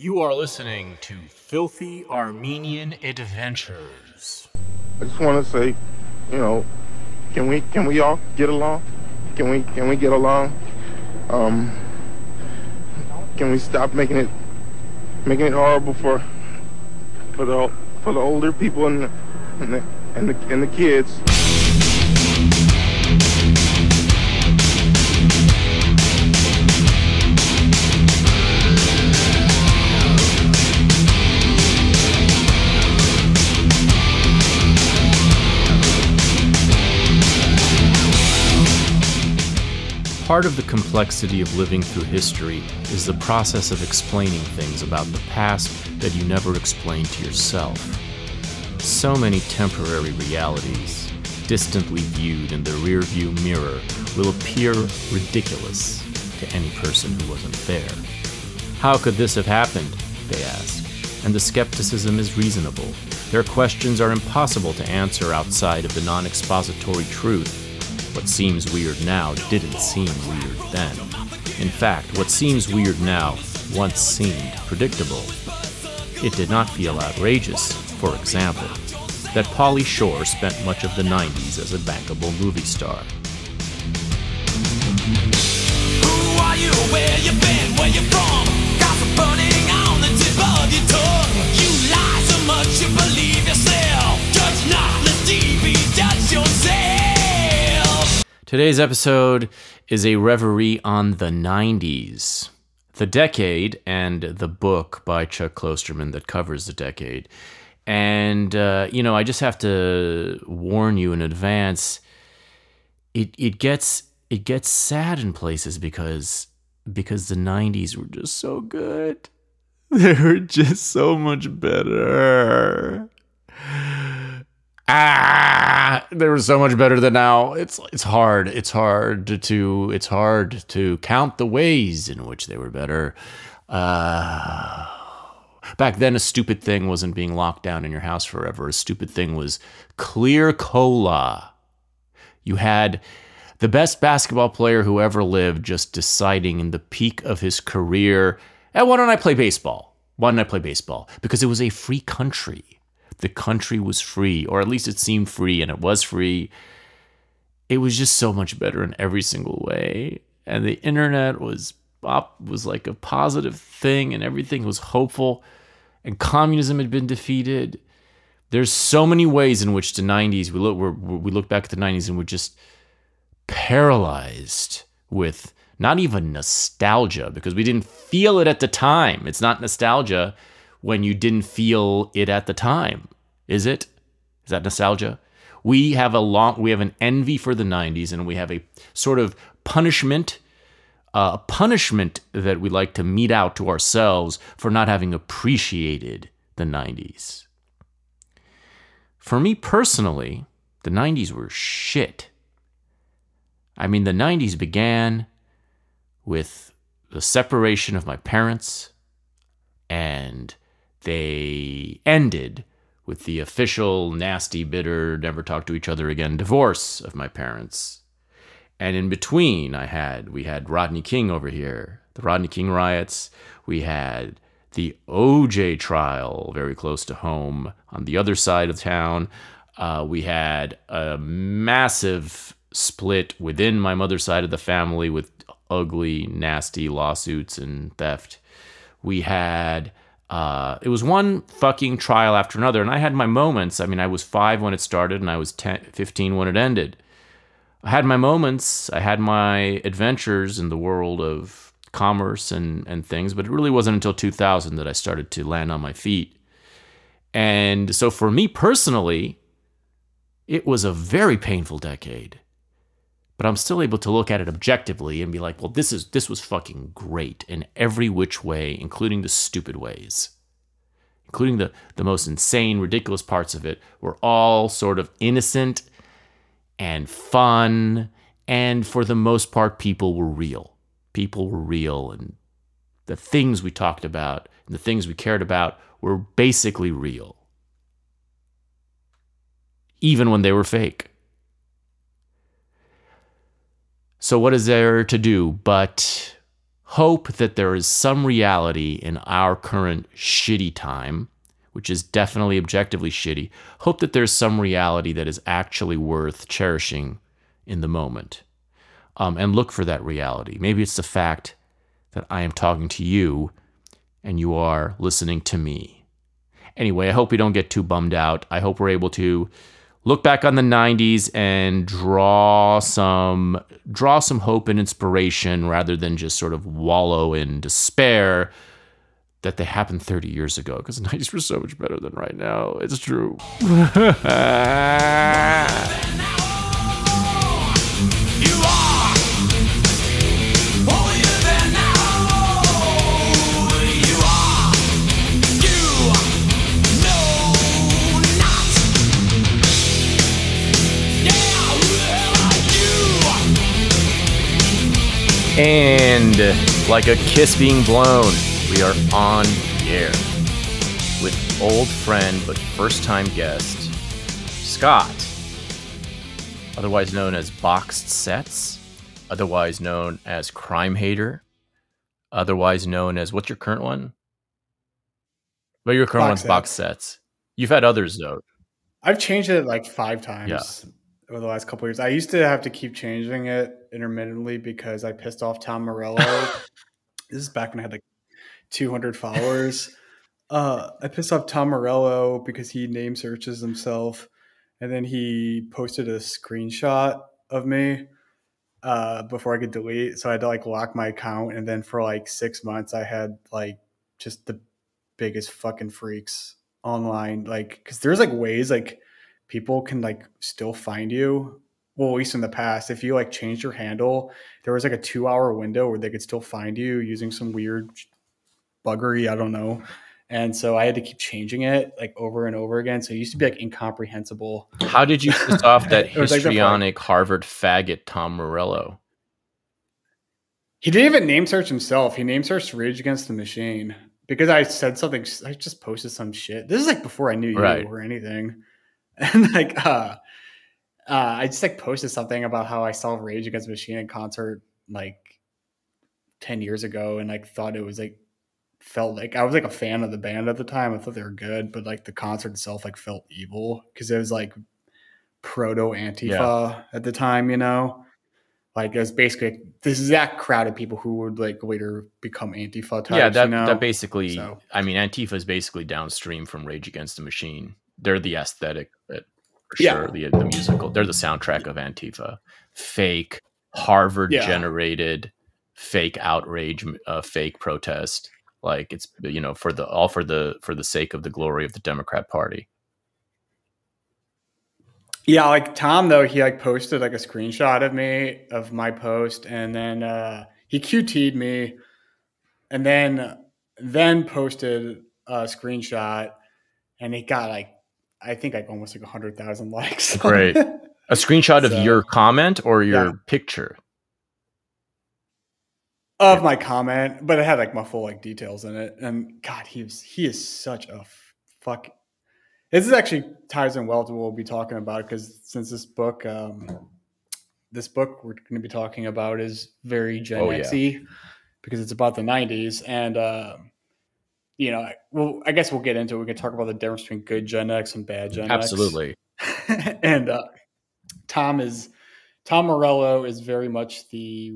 You are listening to Filthy Armenian Adventures. I just want to say, you know, can we can we all get along? Can we can we get along? Um, can we stop making it making it horrible for for the for the older people and the, and the and the, and the kids? Part of the complexity of living through history is the process of explaining things about the past that you never explained to yourself. So many temporary realities, distantly viewed in the rearview mirror, will appear ridiculous to any person who wasn't there. How could this have happened? They ask. And the skepticism is reasonable. Their questions are impossible to answer outside of the non expository truth what seems weird now didn't seem weird then. In fact, what seems weird now once seemed predictable. It did not feel outrageous, for example, that Pauly Shore spent much of the 90s as a bankable movie star. Who are you? Where you been? Where you from? Burning on the tip of your tongue. You lie so much you believe yourself. Judge not, Today's episode is a reverie on the 90s, the decade, and the book by Chuck Klosterman that covers the decade. And, uh, you know, I just have to warn you in advance. It, it gets it gets sad in places because because the 90s were just so good. They were just so much better ah, they were so much better than now. It's it's hard. It's hard to it's hard to count the ways in which they were better. Uh, back then, a stupid thing wasn't being locked down in your house forever. A stupid thing was clear cola. You had the best basketball player who ever lived just deciding in the peak of his career, hey, why don't I play baseball? Why don't I play baseball? Because it was a free country the country was free, or at least it seemed free, and it was free. It was just so much better in every single way. And the internet was up was like a positive thing, and everything was hopeful. And communism had been defeated. There's so many ways in which the 90s we look we look back at the 90s and we're just paralyzed with not even nostalgia because we didn't feel it at the time. It's not nostalgia when you didn't feel it at the time. Is it? Is that nostalgia? We have a long we have an envy for the 90s and we have a sort of punishment uh, a punishment that we like to mete out to ourselves for not having appreciated the 90s. For me personally, the 90s were shit. I mean, the 90s began with the separation of my parents and they ended with the official nasty, bitter, never talk to each other again divorce of my parents. And in between, I had we had Rodney King over here, the Rodney King riots. We had the OJ trial very close to home on the other side of town. Uh, we had a massive split within my mother's side of the family with ugly, nasty lawsuits and theft. We had uh, it was one fucking trial after another. And I had my moments. I mean, I was five when it started and I was 10, 15 when it ended. I had my moments. I had my adventures in the world of commerce and, and things, but it really wasn't until 2000 that I started to land on my feet. And so for me personally, it was a very painful decade but I'm still able to look at it objectively and be like, well, this is this was fucking great in every which way, including the stupid ways. Including the, the most insane, ridiculous parts of it, were all sort of innocent and fun. And for the most part, people were real. People were real. And the things we talked about and the things we cared about were basically real. Even when they were fake. So, what is there to do but hope that there is some reality in our current shitty time, which is definitely objectively shitty. Hope that there's some reality that is actually worth cherishing in the moment. Um, and look for that reality. Maybe it's the fact that I am talking to you and you are listening to me. Anyway, I hope we don't get too bummed out. I hope we're able to look back on the 90s and draw some draw some hope and inspiration rather than just sort of wallow in despair that they happened 30 years ago because the 90s were so much better than right now. It's true. And like a kiss being blown, we are on the air with old friend but first time guest, Scott, otherwise known as Boxed Sets, otherwise known as Crime Hater, otherwise known as what's your current one? Well, your current Box one's Box Sets. You've had others though. I've changed it like five times Yeah. over the last couple years. I used to have to keep changing it intermittently because I pissed off Tom Morello. this is back when I had like 200 followers. Uh, I pissed off Tom Morello because he name searches himself, and then he posted a screenshot of me uh, before I could delete. So I had to like lock my account, and then for like six months, I had like just the biggest fucking freaks online. Like, because there's like ways like people can like still find you. Well, at least in the past, if you like changed your handle, there was like a two hour window where they could still find you using some weird buggery. I don't know. And so I had to keep changing it like over and over again. So it used to be like incomprehensible. How did you piss off that was like histrionic Harvard faggot Tom Morello? He didn't even name search himself. He name searched Rage Against the Machine because I said something. I just posted some shit. This is like before I knew you Right. or anything. And like, uh, uh, I just like posted something about how I saw Rage Against the Machine in concert like 10 years ago and like thought it was like, felt like I was like a fan of the band at the time. I thought they were good, but like the concert itself like felt evil because it was like proto Antifa at the time, you know? Like it was basically this exact crowd of people who would like later become Antifa types. yeah, that you know? that basically. So- I mean, Antifa is basically downstream from Rage Against the Machine. They're the aesthetic, but for Yeah. sure, the the musical. They're the soundtrack of Antifa. Fake Harvard Yeah. generated, fake outrage, uh, fake protest. Like it's you know for the all for the for the sake of the glory of the Democrat Party. Yeah, like Tom though, he like posted like a screenshot of me of my post, and then uh, he QT'd me, and then then posted a screenshot, and it got like I think like almost like a hundred thousand likes. Great. A screenshot of So- your comment or your Yeah. picture. of my comment, but it had like my full like details in it. And God, he was he is such a fuck. This is actually ties in well to what we'll be talking about because since this book, um, this book we're going to be talking about is very Gen Oh, yeah. Xy because it's about the '90s, and uh, you know, well, I guess we'll get into it. We can talk about the difference between good Gen X and bad Gen X. Absolutely. and uh, Tom is Tom Morello is very much the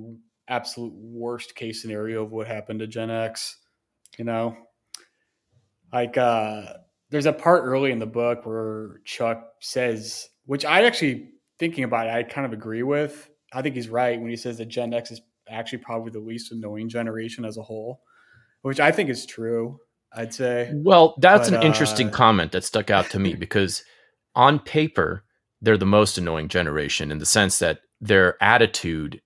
absolute worst case scenario of what happened to Gen X. You know, like uh, there's a part early in the book where Chuck says, which I actually thinking about it, I kind of agree with. I think he's right when he says that Gen X is actually probably the least annoying generation as a whole, which I think is true. I'd say. Well, that's But, an interesting uh, comment that stuck out to me because on paper, they're the most annoying generation in the sense that their attitude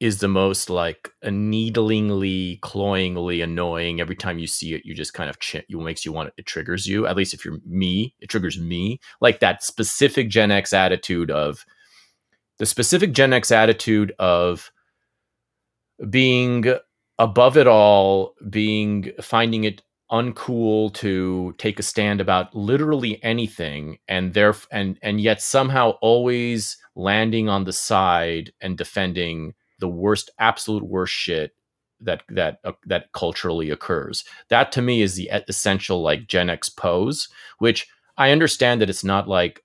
is the most like a needlingly, cloyingly annoying. Every time you see it, you just kind of ch- you makes you want it. It triggers you. At least if you're me, it triggers me. Like that specific Gen X attitude of the specific Gen X attitude of being above it all, being finding it uncool to take a stand about literally anything and there and and yet somehow always landing on the side and defending the worst absolute worst shit that that uh, that culturally occurs. That to me is the essential like Gen X pose, which I understand that it's not like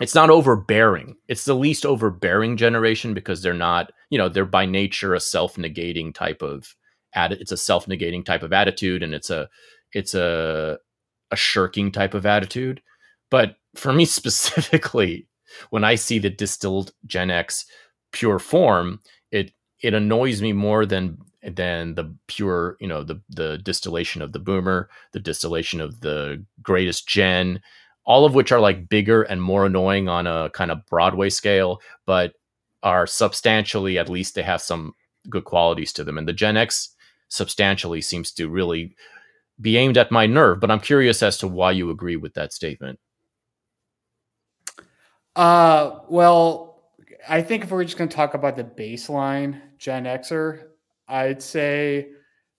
it's not overbearing. It's the least overbearing generation because they're not, you know, they're by nature a self-negating type of it's a self-negating type of attitude and it's a it's a a shirking type of attitude. But for me specifically, when I see the distilled Gen X pure form, it it annoys me more than than the pure, you know, the the distillation of the boomer, the distillation of the greatest gen, all of which are like bigger and more annoying on a kind of Broadway scale, but are substantially at least they have some good qualities to them. And the Gen X substantially seems to really be aimed at my nerve. But I'm curious as to why you agree with that statement. Uh, well, I think if we're just going to talk about the baseline Gen Xer, I'd say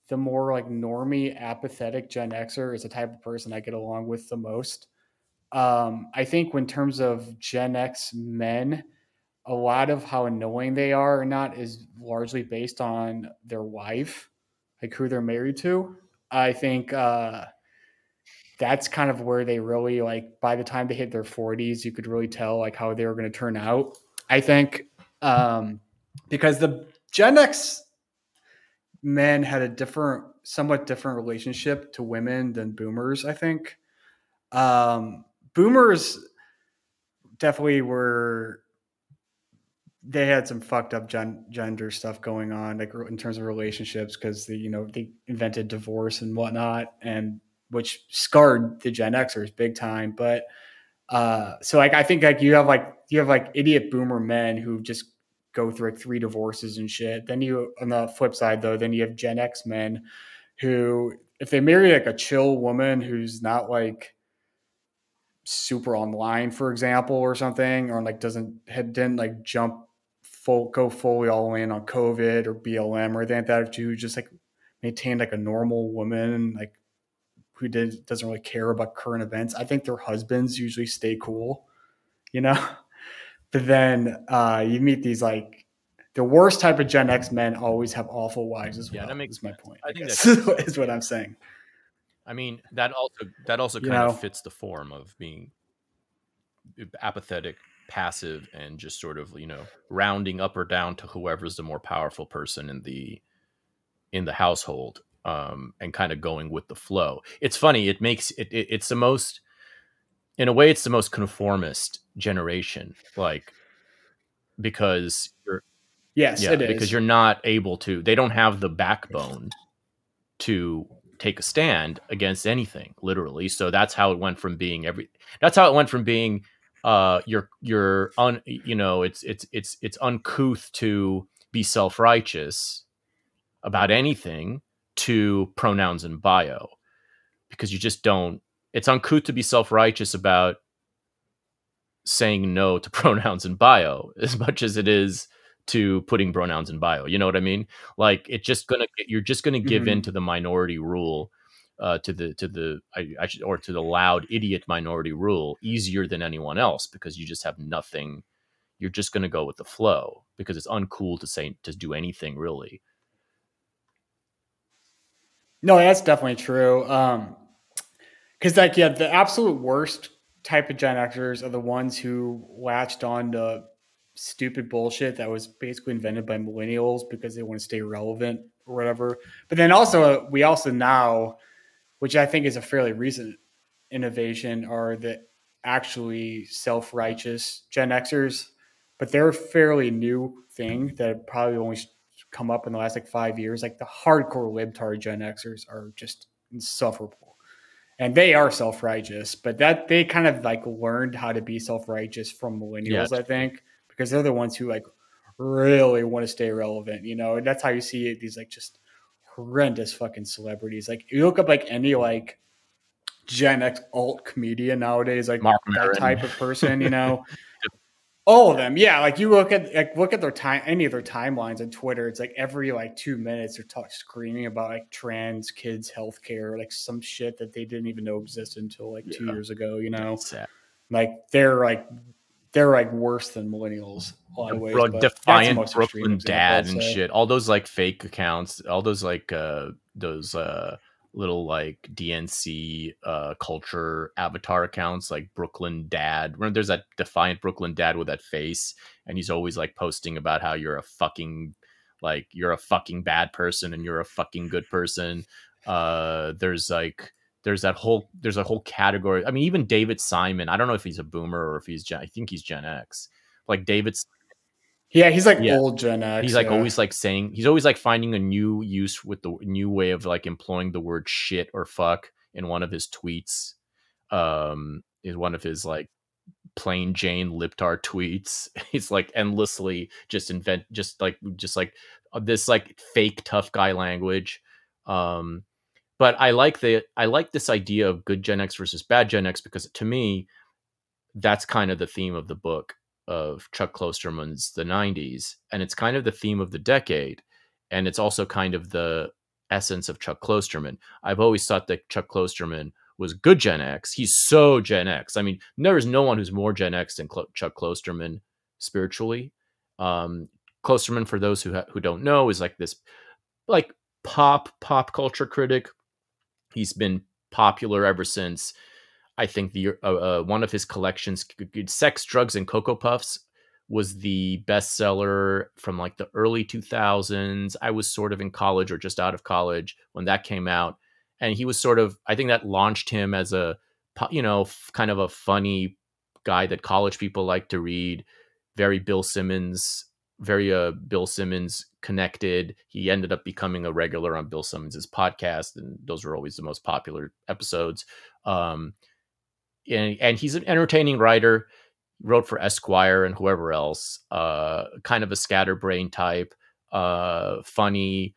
the more like normie, apathetic Gen Xer is the type of person I get along with the most. Um, I think when terms of Gen X men, a lot of how annoying they are or not is largely based on their wife, like who they're married to. I think uh, that's kind of where they really like by the time they hit their 40s, you could really tell like how they were going to turn out. I think um, because the Gen X men had a different, somewhat different relationship to women than boomers, I think. Um, boomers definitely were they had some fucked up gen- gender stuff going on like in terms of relationships because they you know they invented divorce and whatnot and which scarred the gen xers big time but uh so like i think like you have like you have like idiot boomer men who just go through like three divorces and shit. Then you on the flip side though then you have gen x men who if they marry like a chill woman who's not like super online, for example, or something, or like doesn't had didn't like jump full go fully all in on COVID or BLM or anything like that. If you just like maintained like a normal woman, like who did doesn't really care about current events, I think their husbands usually stay cool, you know. But then uh, you meet these like the worst type of Gen X men always have awful wives as Yeah, well. that makes my point. I I, think guess that- is what I'm saying. I mean, that also that also You kind know? of fits the form of being apathetic, passive, and just sort of you know rounding up or down to whoever's the more powerful person in the in the household, um, and kind of going with the flow. It's funny. It makes it, it it's the most in a way it's the most conformist generation, like because you're Yes, yeah, it is because you're not able to. They don't have the backbone to take a stand against anything, literally. So that's how it went from being every. That's how it went from being, uh, you're you're un, you know, it's it's it's it's uncouth to be self righteous about anything to pronouns and bio, because you just don't. It's uncouth to be self righteous about saying no to pronouns and bio as much as it is to putting pronouns in bio. You know what I mean? Like it's just gonna you're just gonna give Mhm. in to the minority rule, uh, to the to the I, I should, or to the loud idiot minority rule easier than anyone else because you just have nothing. You're just gonna go with the flow because it's uncool to say to do anything really. No, that's definitely true. Um, because like yeah, the absolute worst type of Gen Xers are the ones who latched on to stupid bullshit that was basically invented by millennials because they want to stay relevant or whatever. But then also we also now, which I think is a fairly recent innovation, are the actually self-righteous Gen Xers, but they're a fairly new thing that probably only come up in the last like five years. Like the hardcore libtard Gen Xers are just insufferable. And they are self righteous, but that they kind of like learned how to be self righteous from millennials, Yeah. I think, because they're the ones who like really want to stay relevant, you know. And that's how you see these like just horrendous fucking celebrities. Like you look up like any like Gen X alt comedian nowadays, like Marc that Maron. type of person, you know. All of them, yeah. Like you look at like look at their time, any of their timelines on Twitter. It's like every like two minutes they're talk, screaming about like trans kids' healthcare, like some shit that they didn't even know existed until like two years ago. You know, like they're like they're like worse than millennials a lot of ways. Bro, defiant Brooklyn example, dad and shit. All those like fake accounts, all those like uh those uh little like DNC uh culture avatar accounts like Brooklyn dad. Remember there's that defiant Brooklyn dad with that face and he's always like posting about how you're a fucking like you're a fucking bad person and you're a fucking good person. Uh there's like there's that whole there's a whole category. I mean even David Simon, I don't know if he's a boomer or if he's Gen I think he's Gen X. Like David Yeah, he's like Yeah. old Gen X. he's like yeah. always like saying he's always like finding a new use with the new way of like employing the word shit or fuck in one of his tweets um is one of his like plain jane libtard tweets he's like endlessly just invent just like just like uh, this like fake tough guy language um but i like the i like this idea of good gen x versus bad gen x because to me that's kind of the theme of the book of Chuck Klosterman's The 90s. And it's kind of the theme of the decade. And it's also kind of the essence of Chuck Klosterman. I've always thought that Chuck Klosterman was good Gen X. He's so Gen X. I mean, there is no one who's more Gen X than Clo- Chuck Klosterman spiritually. Um, Klosterman, for those who ha- who don't know, is like this like pop pop culture critic. He's been popular ever since I think the uh, uh, one of his collections, "Sex, Drugs, and Cocoa Puffs," was the bestseller from like the early 2000s. I was sort of in college or just out of college when that came out, and he was sort of I think that launched him as a you know kind of a funny guy that college people like to read. Very Bill Simmons, very uh Bill Simmons connected. He ended up becoming a regular on Bill Simmons's podcast, and those were always the most popular episodes. Um, and, and he's an entertaining writer. Wrote for Esquire and whoever else. Uh, kind of a scatterbrain type. Uh, funny.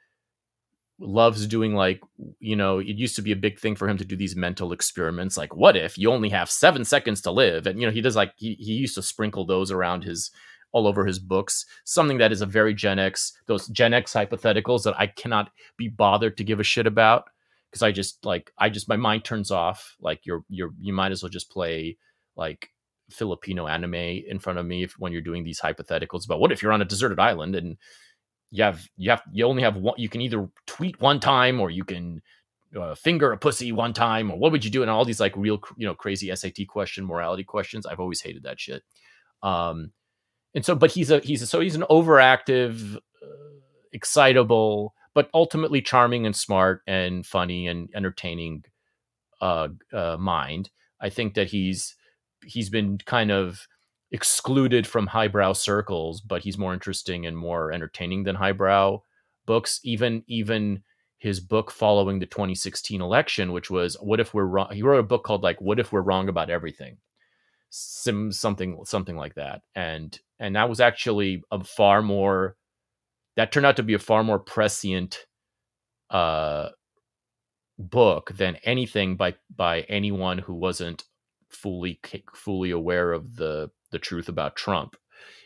Loves doing like you know. It used to be a big thing for him to do these mental experiments. Like, what if you only have seven seconds to live? And you know, he does like he he used to sprinkle those around his all over his books. Something that is a very Gen X. Those Gen X hypotheticals that I cannot be bothered to give a shit about because I just like I just my mind turns off. Like you're you're you might as well just play like Filipino anime in front of me if, when you're doing these hypotheticals about what if you're on a deserted island and you have you have you only have one you can either tweet one time or you can uh, finger a pussy one time or what would you do and all these like real you know crazy SAT question morality questions I've always hated that shit um and so but he's a he's a, so he's an overactive uh, excitable but ultimately charming and smart and funny and entertaining uh, uh, mind. I think that he's he's been kind of excluded from highbrow circles, but he's more interesting and more entertaining than highbrow books. Even even his book following the 2016 election, which was "What if we're wrong?" He wrote a book called like "What if we're wrong about everything." Some something something like that, and and that was actually a far more that turned out to be a far more prescient uh, book than anything by by anyone who wasn't fully fully aware of the the truth about Trump.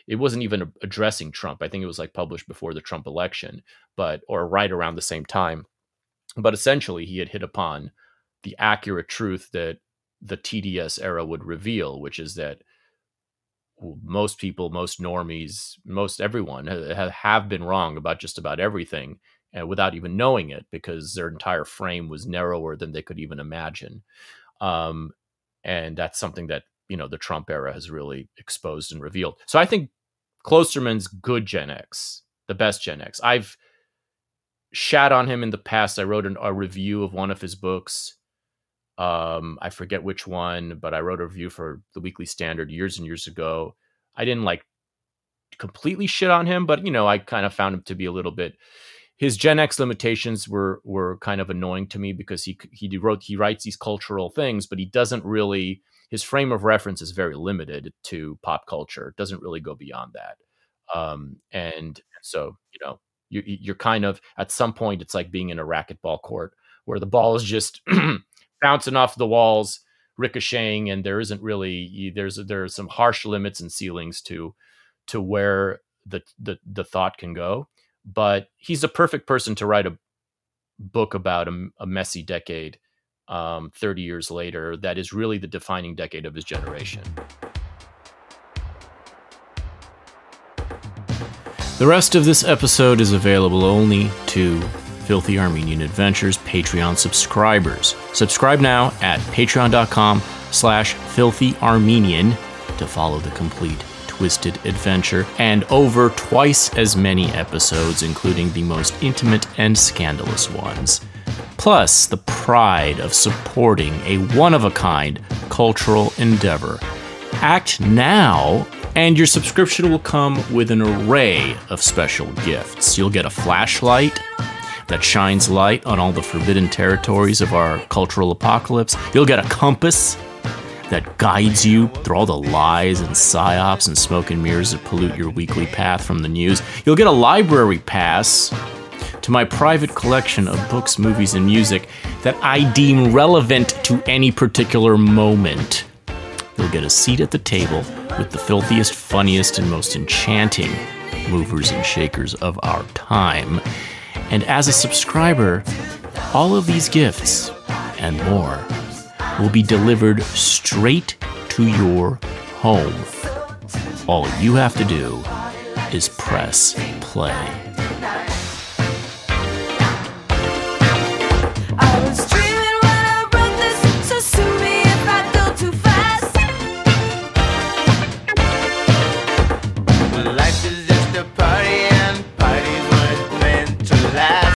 It wasn't even addressing Trump. I think it was like published before the Trump election, but or right around the same time. But essentially, he had hit upon the accurate truth that the TDS era would reveal, which is that most people, most normies, most everyone ha- have been wrong about just about everything uh, without even knowing it because their entire frame was narrower than they could even imagine. Um, and that's something that, you know, the Trump era has really exposed and revealed. So I think Klosterman's good Gen X, the best Gen X. I've shat on him in the past. I wrote an, a review of one of his books. Um, I forget which one, but I wrote a review for the Weekly Standard years and years ago. I didn't like completely shit on him, but you know, I kind of found him to be a little bit. His Gen X limitations were were kind of annoying to me because he he wrote he writes these cultural things, but he doesn't really his frame of reference is very limited to pop culture. It doesn't really go beyond that. Um, and so you know you, you're kind of at some point it's like being in a racquetball court where the ball is just bouncing off the walls, ricocheting, and there isn't really there's there are some harsh limits and ceilings to to where the the the thought can go. But he's a perfect person to write a book about a, a messy decade um, 30 years later that is really the defining decade of his generation. The rest of this episode is available only to Filthy Armenian Adventures Patreon subscribers. Subscribe now at patreon.com slash filthyarmenian to follow the complete twisted adventure and over twice as many episodes, including the most intimate and scandalous ones. Plus, the pride of supporting a one of a kind cultural endeavor. Act now, and your subscription will come with an array of special gifts. You'll get a flashlight that shines light on all the forbidden territories of our cultural apocalypse. You'll get a compass that guides you through all the lies and psyops and smoke and mirrors that pollute your weekly path from the news. You'll get a library pass to my private collection of books, movies, and music that I deem relevant to any particular moment. You'll get a seat at the table with the filthiest, funniest, and most enchanting movers and shakers of our time. And as a subscriber, all of these gifts and more will be delivered straight to your home. All you have to do is press play.